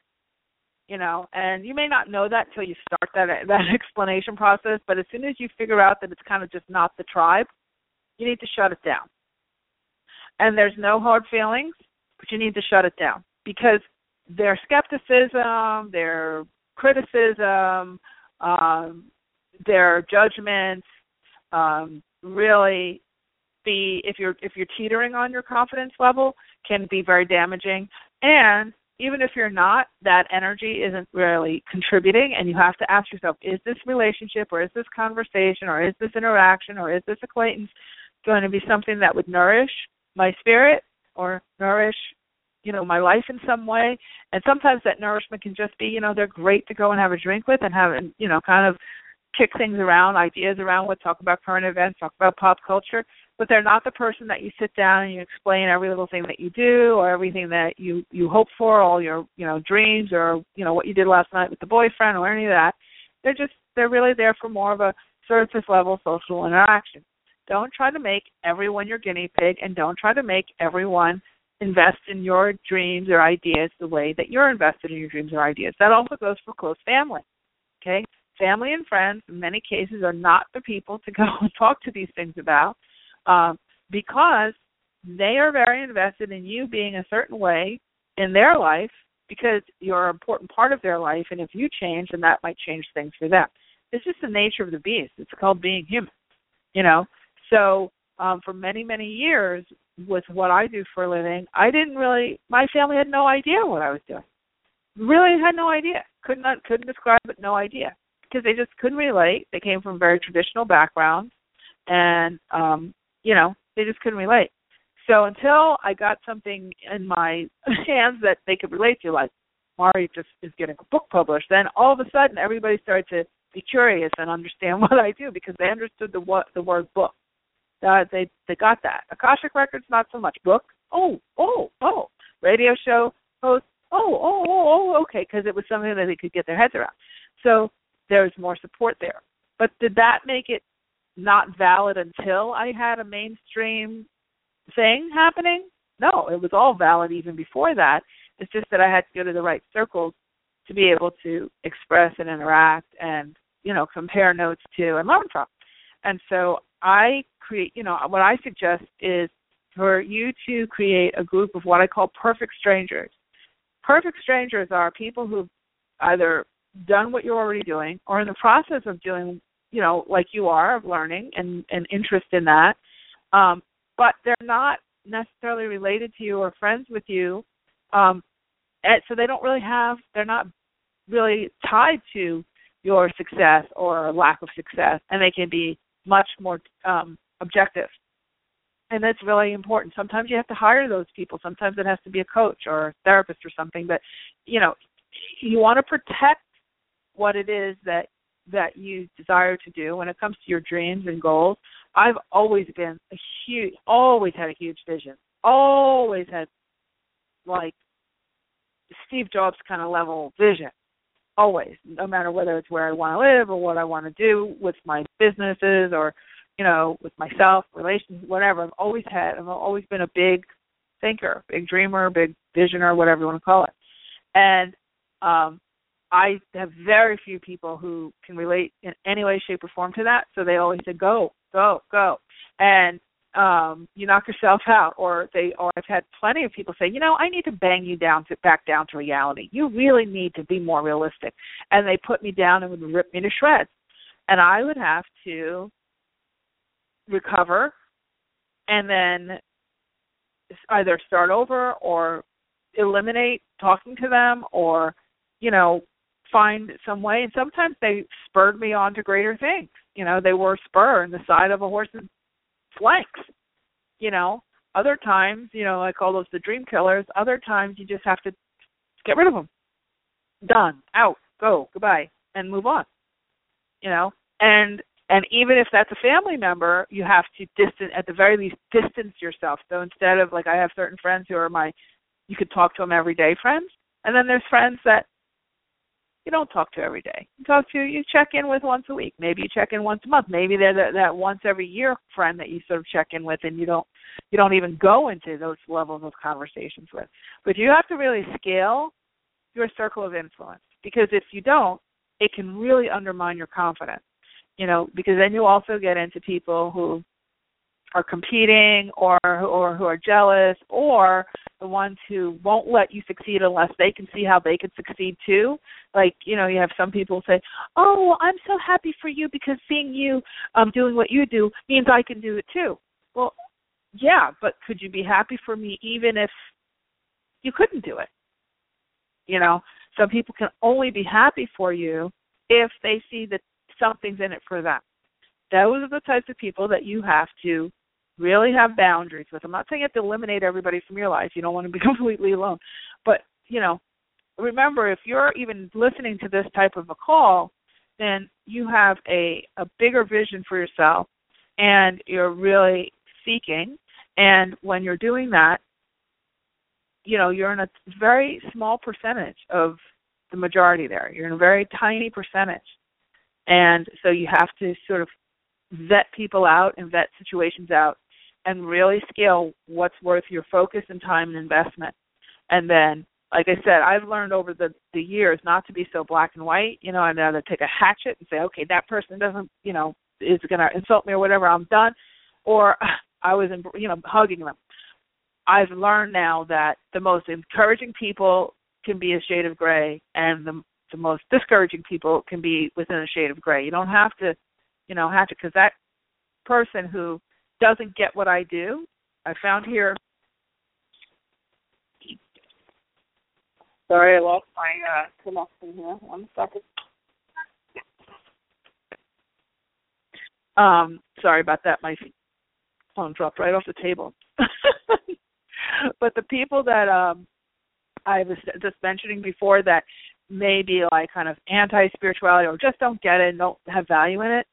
you know? And you may not know that until you start that that explanation process but as soon as you figure out that it's kind of just not the tribe you need to shut it down. And there's no hard feelings but you need to shut it down because their skepticism their criticism um their judgments um really be if you're if you're teetering on your confidence level can be very damaging. And even if you're not that energy isn't really contributing and you have to ask yourself is this relationship or is this conversation or is this interaction or is this acquaintance going to be something that would nourish my spirit or nourish you know my life in some way? And sometimes that nourishment can just be you know they're great to go and have a drink with and have you know kind of kick things around ideas around what talk about current events talk about pop culture but they're not the person that you sit down and you explain every little thing that you do or everything that you you hope for, all your you know dreams or you know what you did last night with the boyfriend or any of that. They're just they're really there for more of a surface level social interaction. Don't try to make everyone your guinea pig and don't try to make everyone invest in your dreams or ideas the way that you're invested in your dreams or ideas. That also goes for close family. Okay? Family and friends, in many cases, are not the people to go and talk to these things about um, because they are very invested in you being a certain way in their life because you're an important part of their life. And if you change, then that might change things for them. It's just the nature of the beast. It's called being human, you know. So um, for many many years with what I do for a living, I didn't really. My family had no idea what I was doing. Really had no idea. Could not couldn't describe it. No idea because they just couldn't relate. They came from very traditional backgrounds, and um, you know they just couldn't relate. So until I got something in my hands that they could relate to, like Mari just is getting a book published, then all of a sudden everybody started to be curious and understand what I do because they understood the what the word book. Uh, they they got that. Akashic Records not so much. Book. Oh oh oh. Radio show host. Oh oh oh oh. Okay, because it was something that they could get their heads around. So there's more support there. But did that make it not valid until I had a mainstream thing happening? No, it was all valid even before that. It's just that I had to go to the right circles to be able to express and interact and, you know, compare notes to and learn from. And so I create, you know, what I suggest is for you to create a group of what I call perfect strangers. Perfect strangers are people who've either done what you're already doing or in the process of doing you know like you are of learning and and interest in that. Um but they're not necessarily related to you or friends with you. Um and so they don't really have they're not really tied to your success or lack of success and they can be much more um objective. And that's really important. Sometimes you have to hire those people. Sometimes it has to be a coach or a therapist or something but you know you want to protect what it is that that you desire to do when it comes to your dreams and goals. I've always been a huge always had a huge vision. Always had like Steve Jobs kind of level vision. Always, no matter whether it's where I want to live or what I want to do with my businesses or, you know, with myself, relations, whatever. I've always had, I've always been a big thinker, big dreamer, big visioner, whatever you want to call it. And um I have very few people who can relate in any way, shape, or form to that. So they always say, "Go, go, go," and um, you knock yourself out. Or they, or I've had plenty of people say, "You know, I need to bang you down to back down to reality. You really need to be more realistic." And they put me down and would rip me to shreds, and I would have to recover, and then either start over or eliminate talking to them or you know find some way. And sometimes they spurred me on to greater things. You know, they were spur in the side of a horse's flanks. You know, other times, you know, I call those the dream killers. Other times, you just have to get rid of them. Done, out, go, goodbye, and move on. You know, and and even if that's a family member, you have to distance at the very least distance yourself. So instead of like I have certain friends who are my you could talk to them every day friends, and then there's friends that you don't talk to every day. You talk to you check in with once a week. Maybe you check in once a month. Maybe they're that, that once every year friend that you sort of check in with, and you don't you don't even go into those levels of conversations with. But you have to really scale your circle of influence because if you don't, it can really undermine your confidence. You know, because then you also get into people who are competing or or who are jealous or the ones who won't let you succeed unless they can see how they could succeed too. Like you know you have some people say oh i'm so happy for you because seeing you um doing what you do means i can do it too. Well yeah but could you be happy for me even if you couldn't do it? You know some people can only be happy for you if they see that something's in it for them. Those are the types of people that you have to really have boundaries with. I'm not saying you have to eliminate everybody from your life. You don't want to be completely alone. But, you know, remember if you're even listening to this type of a call, then you have a a bigger vision for yourself and you're really seeking. And when you're doing that, you know, you're in a very small percentage of the majority there. You're in a very tiny percentage. And so you have to sort of vet people out and vet situations out and really scale what's worth your focus and time and investment. And then, like I said, I've learned over the the years not to be so black and white. You know, going to take a hatchet and say, okay, that person doesn't, you know, is going to insult me or whatever. I'm done. Or I was, in, you know, hugging them. I've learned now that the most encouraging people can be a shade of gray, and the the most discouraging people can be within a shade of gray. You don't have to, you know, to because that person who doesn't get what I do, I found here. Sorry, I lost my uh, connection here. One second. Um, sorry about that. My phone dropped right off the table. but the people that um I was just mentioning before that may be like kind of anti spirituality or just don't get it and don't have value in it.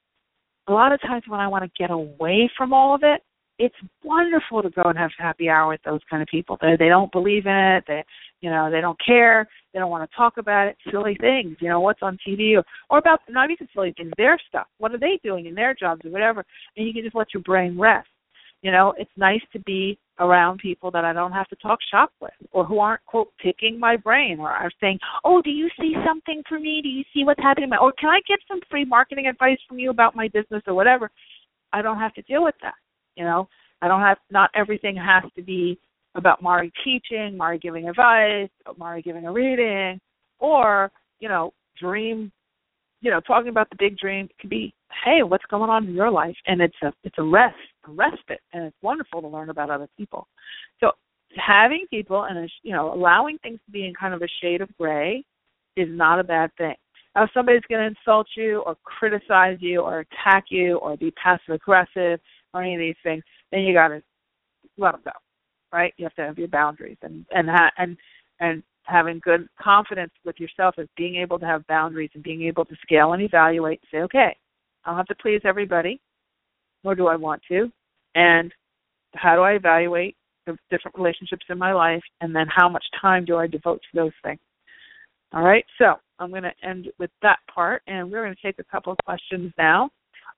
A lot of times when I want to get away from all of it, it's wonderful to go and have happy hour with those kind of people. They they don't believe in it. They you know they don't care. They don't want to talk about it. Silly things. You know what's on TV or or about not even silly things. Their stuff. What are they doing in their jobs or whatever? And you can just let your brain rest. You know, it's nice to be around people that I don't have to talk shop with or who aren't quote picking my brain or are saying, "Oh, do you see something for me? Do you see what's happening?" Or can I get some free marketing advice from you about my business or whatever? I don't have to deal with that. You know, I don't have not everything has to be about Mari teaching, Mari giving advice, Mari giving a reading, or you know, dream you know, talking about the big dream could be, hey, what's going on in your life? And it's a it's a rest, a respite, and it's wonderful to learn about other people. So having people and you know allowing things to be in kind of a shade of gray is not a bad thing. Now, if somebody's going to insult you or criticize you or attack you or be passive aggressive or any of these things, then you got to let them go, right? You have to have your boundaries and and and and having good confidence with yourself is being able to have boundaries and being able to scale and evaluate and say, okay, I don't have to please everybody, nor do I want to. And how do I evaluate the different relationships in my life and then how much time do I devote to those things? All right, so I'm going to end with that part and we're going to take a couple of questions now.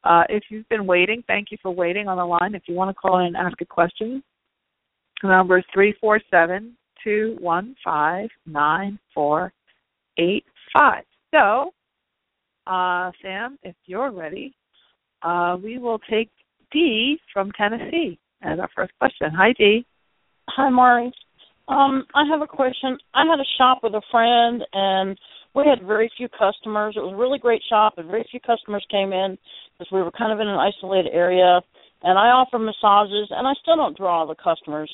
Uh, if you've been waiting, thank you for waiting on the line. If you want to call in and ask a question, number is 347 two one five nine four eight five. So, uh, Sam, if you're ready, uh, we will take Dee from Tennessee as our first question. Hi, Dee. Hi, Mari. Um, I have a question. I had a shop with a friend, and we had very few customers. It was a really great shop, and very few customers came in because we were kind of in an isolated area. And I offer massages, and I still don't draw the customers.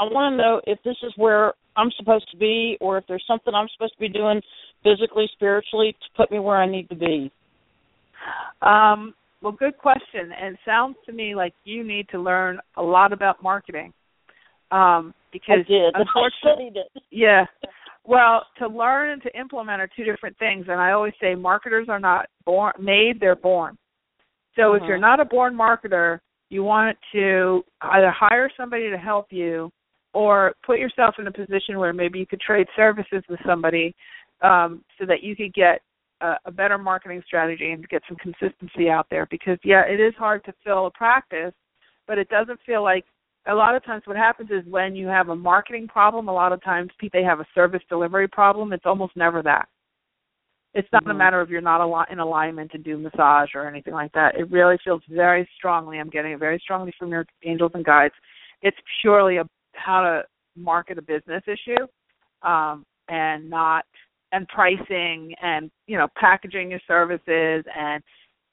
I want to know if this is where I'm supposed to be, or if there's something I'm supposed to be doing physically, spiritually to put me where I need to be. Um, well, good question. And it sounds to me like you need to learn a lot about marketing. Um, because I did. Unfortunately, I yeah. Well, to learn and to implement are two different things. And I always say marketers are not born made; they're born. So mm-hmm. if you're not a born marketer, you want to either hire somebody to help you or put yourself in a position where maybe you could trade services with somebody um, so that you could get a, a better marketing strategy and get some consistency out there. Because yeah, it is hard to fill a practice, but it doesn't feel like a lot of times what happens is when you have a marketing problem, a lot of times people they have a service delivery problem. It's almost never that. It's not mm-hmm. a matter of you're not in alignment to do massage or anything like that. It really feels very strongly. I'm getting it very strongly from your angels and guides. It's purely a how to market a business issue um, and not and pricing and you know packaging your services and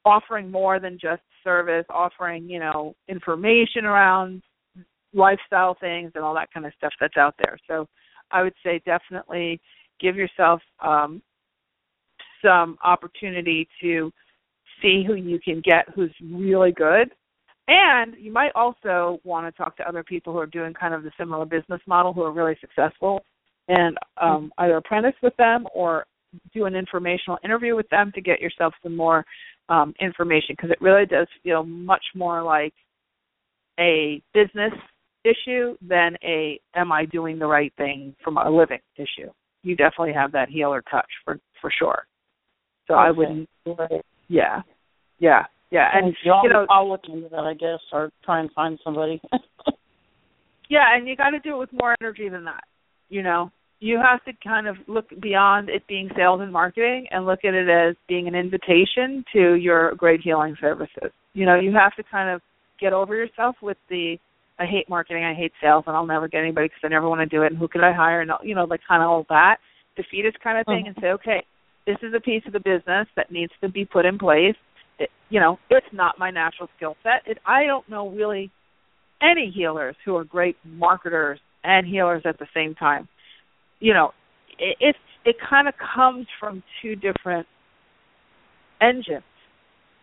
offering more than just service offering you know information around lifestyle things and all that kind of stuff that's out there. So i would say definitely give yourself um, some opportunity to see who you can get who's really good and you might also want to talk to other people who are doing kind of the similar business model who are really successful and um, either apprentice with them or do an informational interview with them to get yourself some more um, information because it really does feel much more like a business issue than a am I doing the right thing for my living issue. You definitely have that healer touch for for sure. So okay. I wouldn't. Yeah, yeah, yeah. And you, you know, I'll look into that, I guess, or try and find somebody. yeah, and you got to do it with more energy than that. You know, you have to kind of look beyond it being sales and marketing and look at it as being an invitation to your great healing services. You know, you have to kind of get over yourself with the I hate marketing, I hate sales, and I'll never get anybody because I never want to do it. And who could I hire? And you know, like kind of all that defeatist kind of thing, mm-hmm. and say, okay, this is a piece of the business that needs to be put in place. It, you know, it's not my natural skill set. It, I don't know really any healers who are great marketers and healers at the same time. You know, it it, it kind of comes from two different engines.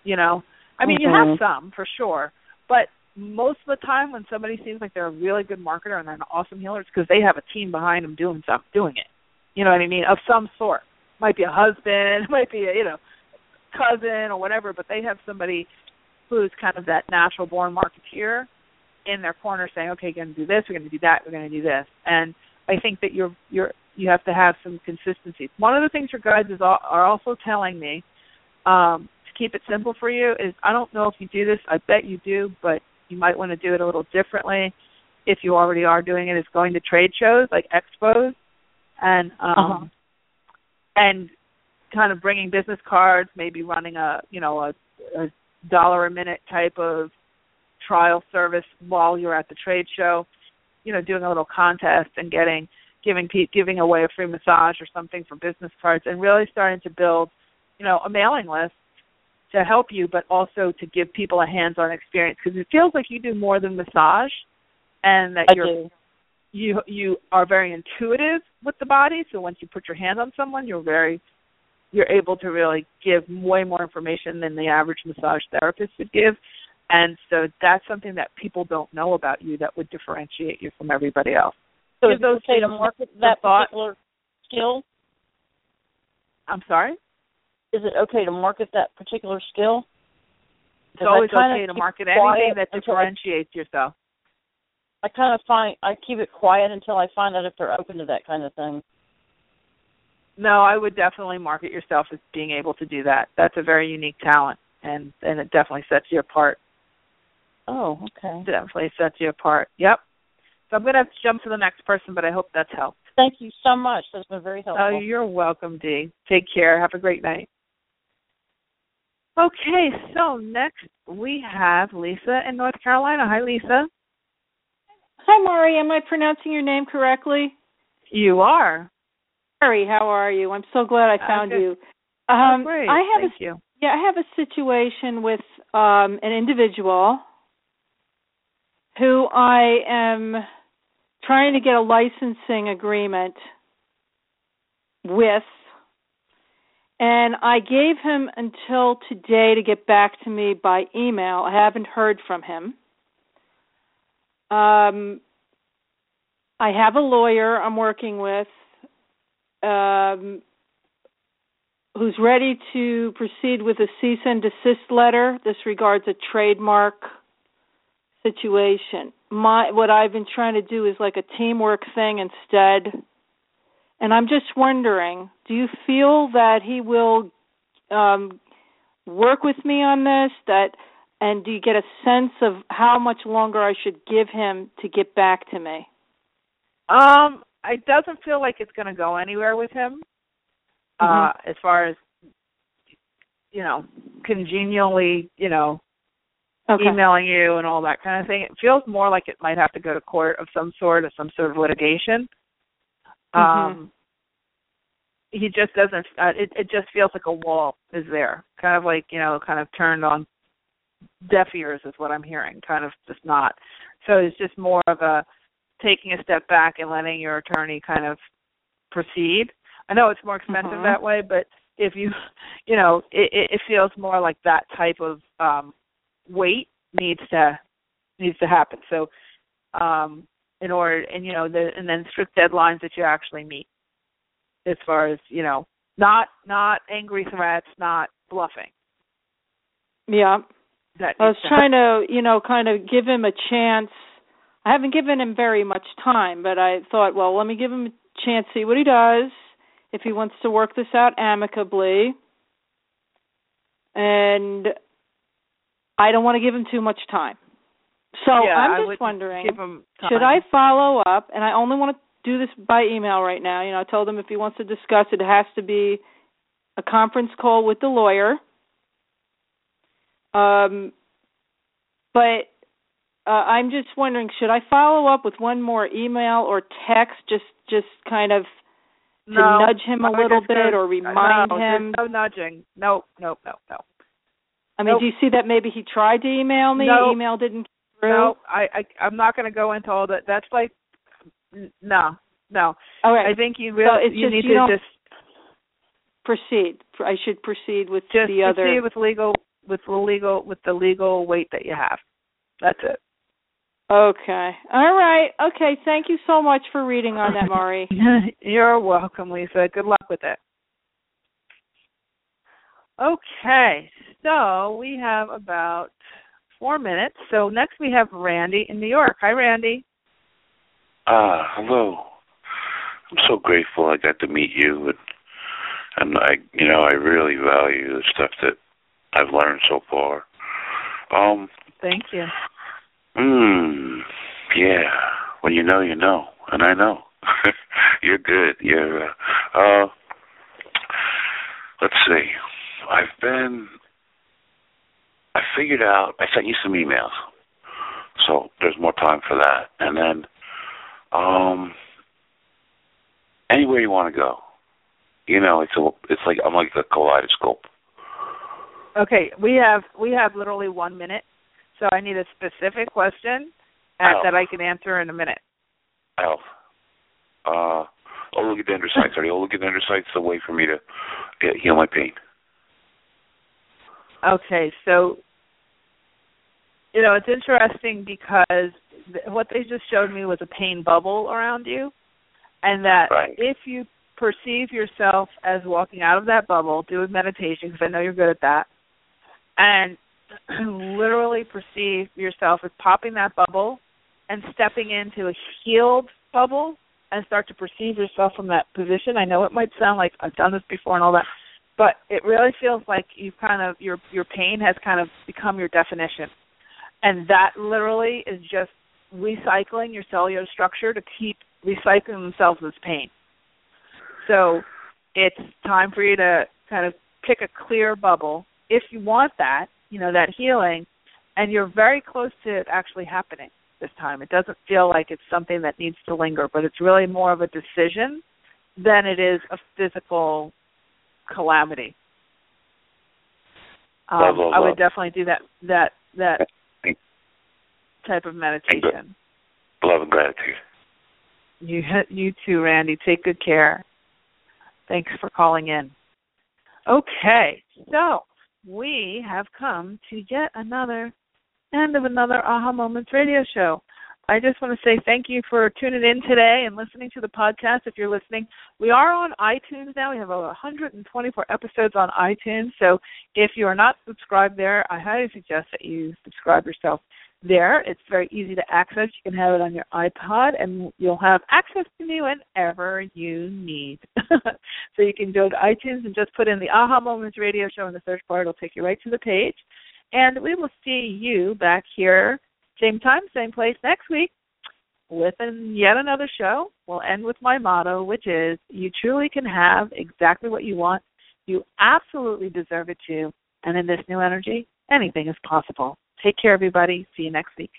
You know, I mean, mm-hmm. you have mm-hmm. some for sure, but most of the time when somebody seems like they're a really good marketer and they're an awesome healer, it's because they have a team behind them doing stuff, doing it. You know what I mean? Of some sort. Might be a husband, might be a you know cousin or whatever, but they have somebody who's kind of that natural born marketeer in their corner saying, okay, we're going to do this, we're going to do that, we're going to do this. And I think that you're you're you have to have some consistency. One of the things your guides is all, are also telling me um, to keep it simple for you is I don't know if you do this, I bet you do, but you might want to do it a little differently if you already are doing it is going to trade shows like expos and um uh-huh. and kind of bringing business cards maybe running a you know a, a dollar a minute type of trial service while you're at the trade show you know doing a little contest and getting giving giving away a free massage or something for business cards and really starting to build you know a mailing list to help you, but also to give people a hands-on experience because it feels like you do more than massage, and that I you're do. you you are very intuitive with the body. So once you put your hand on someone, you're very you're able to really give way more information than the average massage therapist would give. And so that's something that people don't know about you that would differentiate you from everybody else. So is those okay to market that particular skill? I'm sorry? is it okay to market that particular skill? It's always okay to market anything that differentiates I, yourself. I kind of find I keep it quiet until I find out if they're open to that kind of thing. No, I would definitely market yourself as being able to do that. That's a very unique talent, and and it definitely sets you apart. Oh, okay. Definitely sets you apart. Yep. So I'm going to have to jump to the next person, but I hope that's helped. Thank you so much. That's been very helpful. Oh, you're welcome, Dee. Take care. Have a great night. Okay, so next we have Lisa in North Carolina. Hi, Lisa. Hi, Mari. Am I pronouncing your name correctly? You are. Mari, how are you? I'm so glad I found you. Um, oh, great. I have Thank a, you. Yeah, I have a situation with um, an individual who I am trying to get a licensing agreement with and I gave him until today to get back to me by email. I haven't heard from him. Um, I have a lawyer I'm working with um, who's ready to proceed with a cease and desist letter. This regards a trademark situation. My what I've been trying to do is like a teamwork thing instead and I'm just wondering, do you feel that he will um, work with me on this? That and do you get a sense of how much longer I should give him to get back to me? Um, it doesn't feel like it's going to go anywhere with him. Uh, mm-hmm. Uh, as far as you know, congenially, you know, okay. emailing you and all that kind of thing. It feels more like it might have to go to court of some sort or some sort of litigation. Mm-hmm. Um, he just doesn't. Uh, it it just feels like a wall is there, kind of like you know, kind of turned on deaf ears is what I'm hearing. Kind of just not. So it's just more of a taking a step back and letting your attorney kind of proceed. I know it's more expensive mm-hmm. that way, but if you, you know, it, it feels more like that type of um weight needs to needs to happen. So um in order and you know the and then strict deadlines that you actually meet as far as you know not not angry threats not bluffing yeah I was trying to, you know, kind of give him a chance. I haven't given him very much time, but I thought, well, let me give him a chance, see what he does, if he wants to work this out amicably. And I don't want to give him too much time. So yeah, I'm just wondering, give him time. should I follow up? And I only want to do this by email right now. You know, I told him if he wants to discuss it, it has to be a conference call with the lawyer. Um, but uh, I'm just wondering, should I follow up with one more email or text, just just kind of to no, nudge him a little bit or remind no, him? No nudging. No, no, no, no. I mean, Nope. do you see that maybe he tried to email me, Nope. email didn't through? No, I, I I'm not going to go into all that. That's like no, no. All right, I think you So really it's you just need you to just proceed. I should proceed with just the other. proceed with legal with the legal with the legal weight that you have. That's it. Okay. All right. Okay. Thank you so much for reading on that, Mari. You're welcome, Lisa. Good luck with it. Okay, so we have about four minutes. So next we have Randy in New York. Hi, Randy. Ah, hello. I'm so grateful I got to meet you, and and I, you know, I really value the stuff that I've learned so far. Um, Thank you. Mm, yeah. When you know, you know, and I know. You're good. You're. Uh, uh, let's see. I've been. I figured out. I sent you some emails, so there's more time for that. And then, um, anywhere you want to go. You know, it's a. It's like I'm like a kaleidoscope. Okay, we have we have literally one minute, so I need a specific question uh, Oh. that I can answer in a minute. Alf. Uh, oligodendrocytes. Are the oligodendrocytes the way for me to heal my pain? Okay, so you know it's interesting because th- what they just showed me was a pain bubble around you, and that Right. if you perceive yourself as walking out of that bubble, do a meditation because I know you're good at that, and literally perceive yourself as popping that bubble and stepping into a healed bubble and start to perceive yourself from that position. I know it might sound like I've done this before and all that, but it really feels like you've kind of your your pain has kind of become your definition. And that literally is just recycling your cellular structure to keep recycling themselves as pain. So it's time for you to kind of pick a clear bubble if you want that, you know, that healing, and you're very close to it actually happening this time. It doesn't feel like it's something that needs to linger, but it's really more of a decision than it is a physical calamity. Um, Love, love, I would love. definitely do that that that type of meditation. Love and gratitude. You you too, Randy. Take good care. Thanks for calling in. Okay, so we have come to yet another end of another Aha Moments radio show. I just want to say thank you for tuning in today and listening to the podcast. If you're listening, we are on iTunes now. We have over 124 episodes on iTunes. So if you are not subscribed there, I highly suggest that you subscribe yourself there. It's very easy to access. You can have it on your iPod, and you'll have access to me whenever you need. so you can go to iTunes and just put in the Aha Moments Radio Show in the search bar. It'll take you right to the page. And we will see you back here, same time, same place next week with an, yet another show. We'll end with my motto, which is you truly can have exactly what you want. You absolutely deserve it too. And in this new energy, anything is possible. Take care, everybody. See you next week.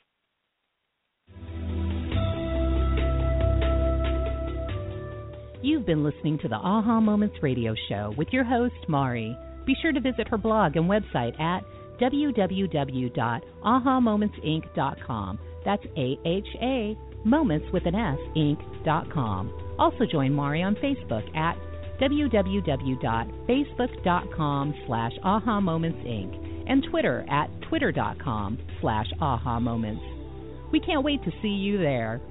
You've been listening to the Aha Moments radio show with your host, Mari. Be sure to visit her blog and website at www.ahamomentsinc.com. That's A H A Moments with an S Inc.com. Also join Mari on Facebook at www.facebook.com slash aha moments inc and Twitter at twitter.com slash aha moments. We can't wait to see you there.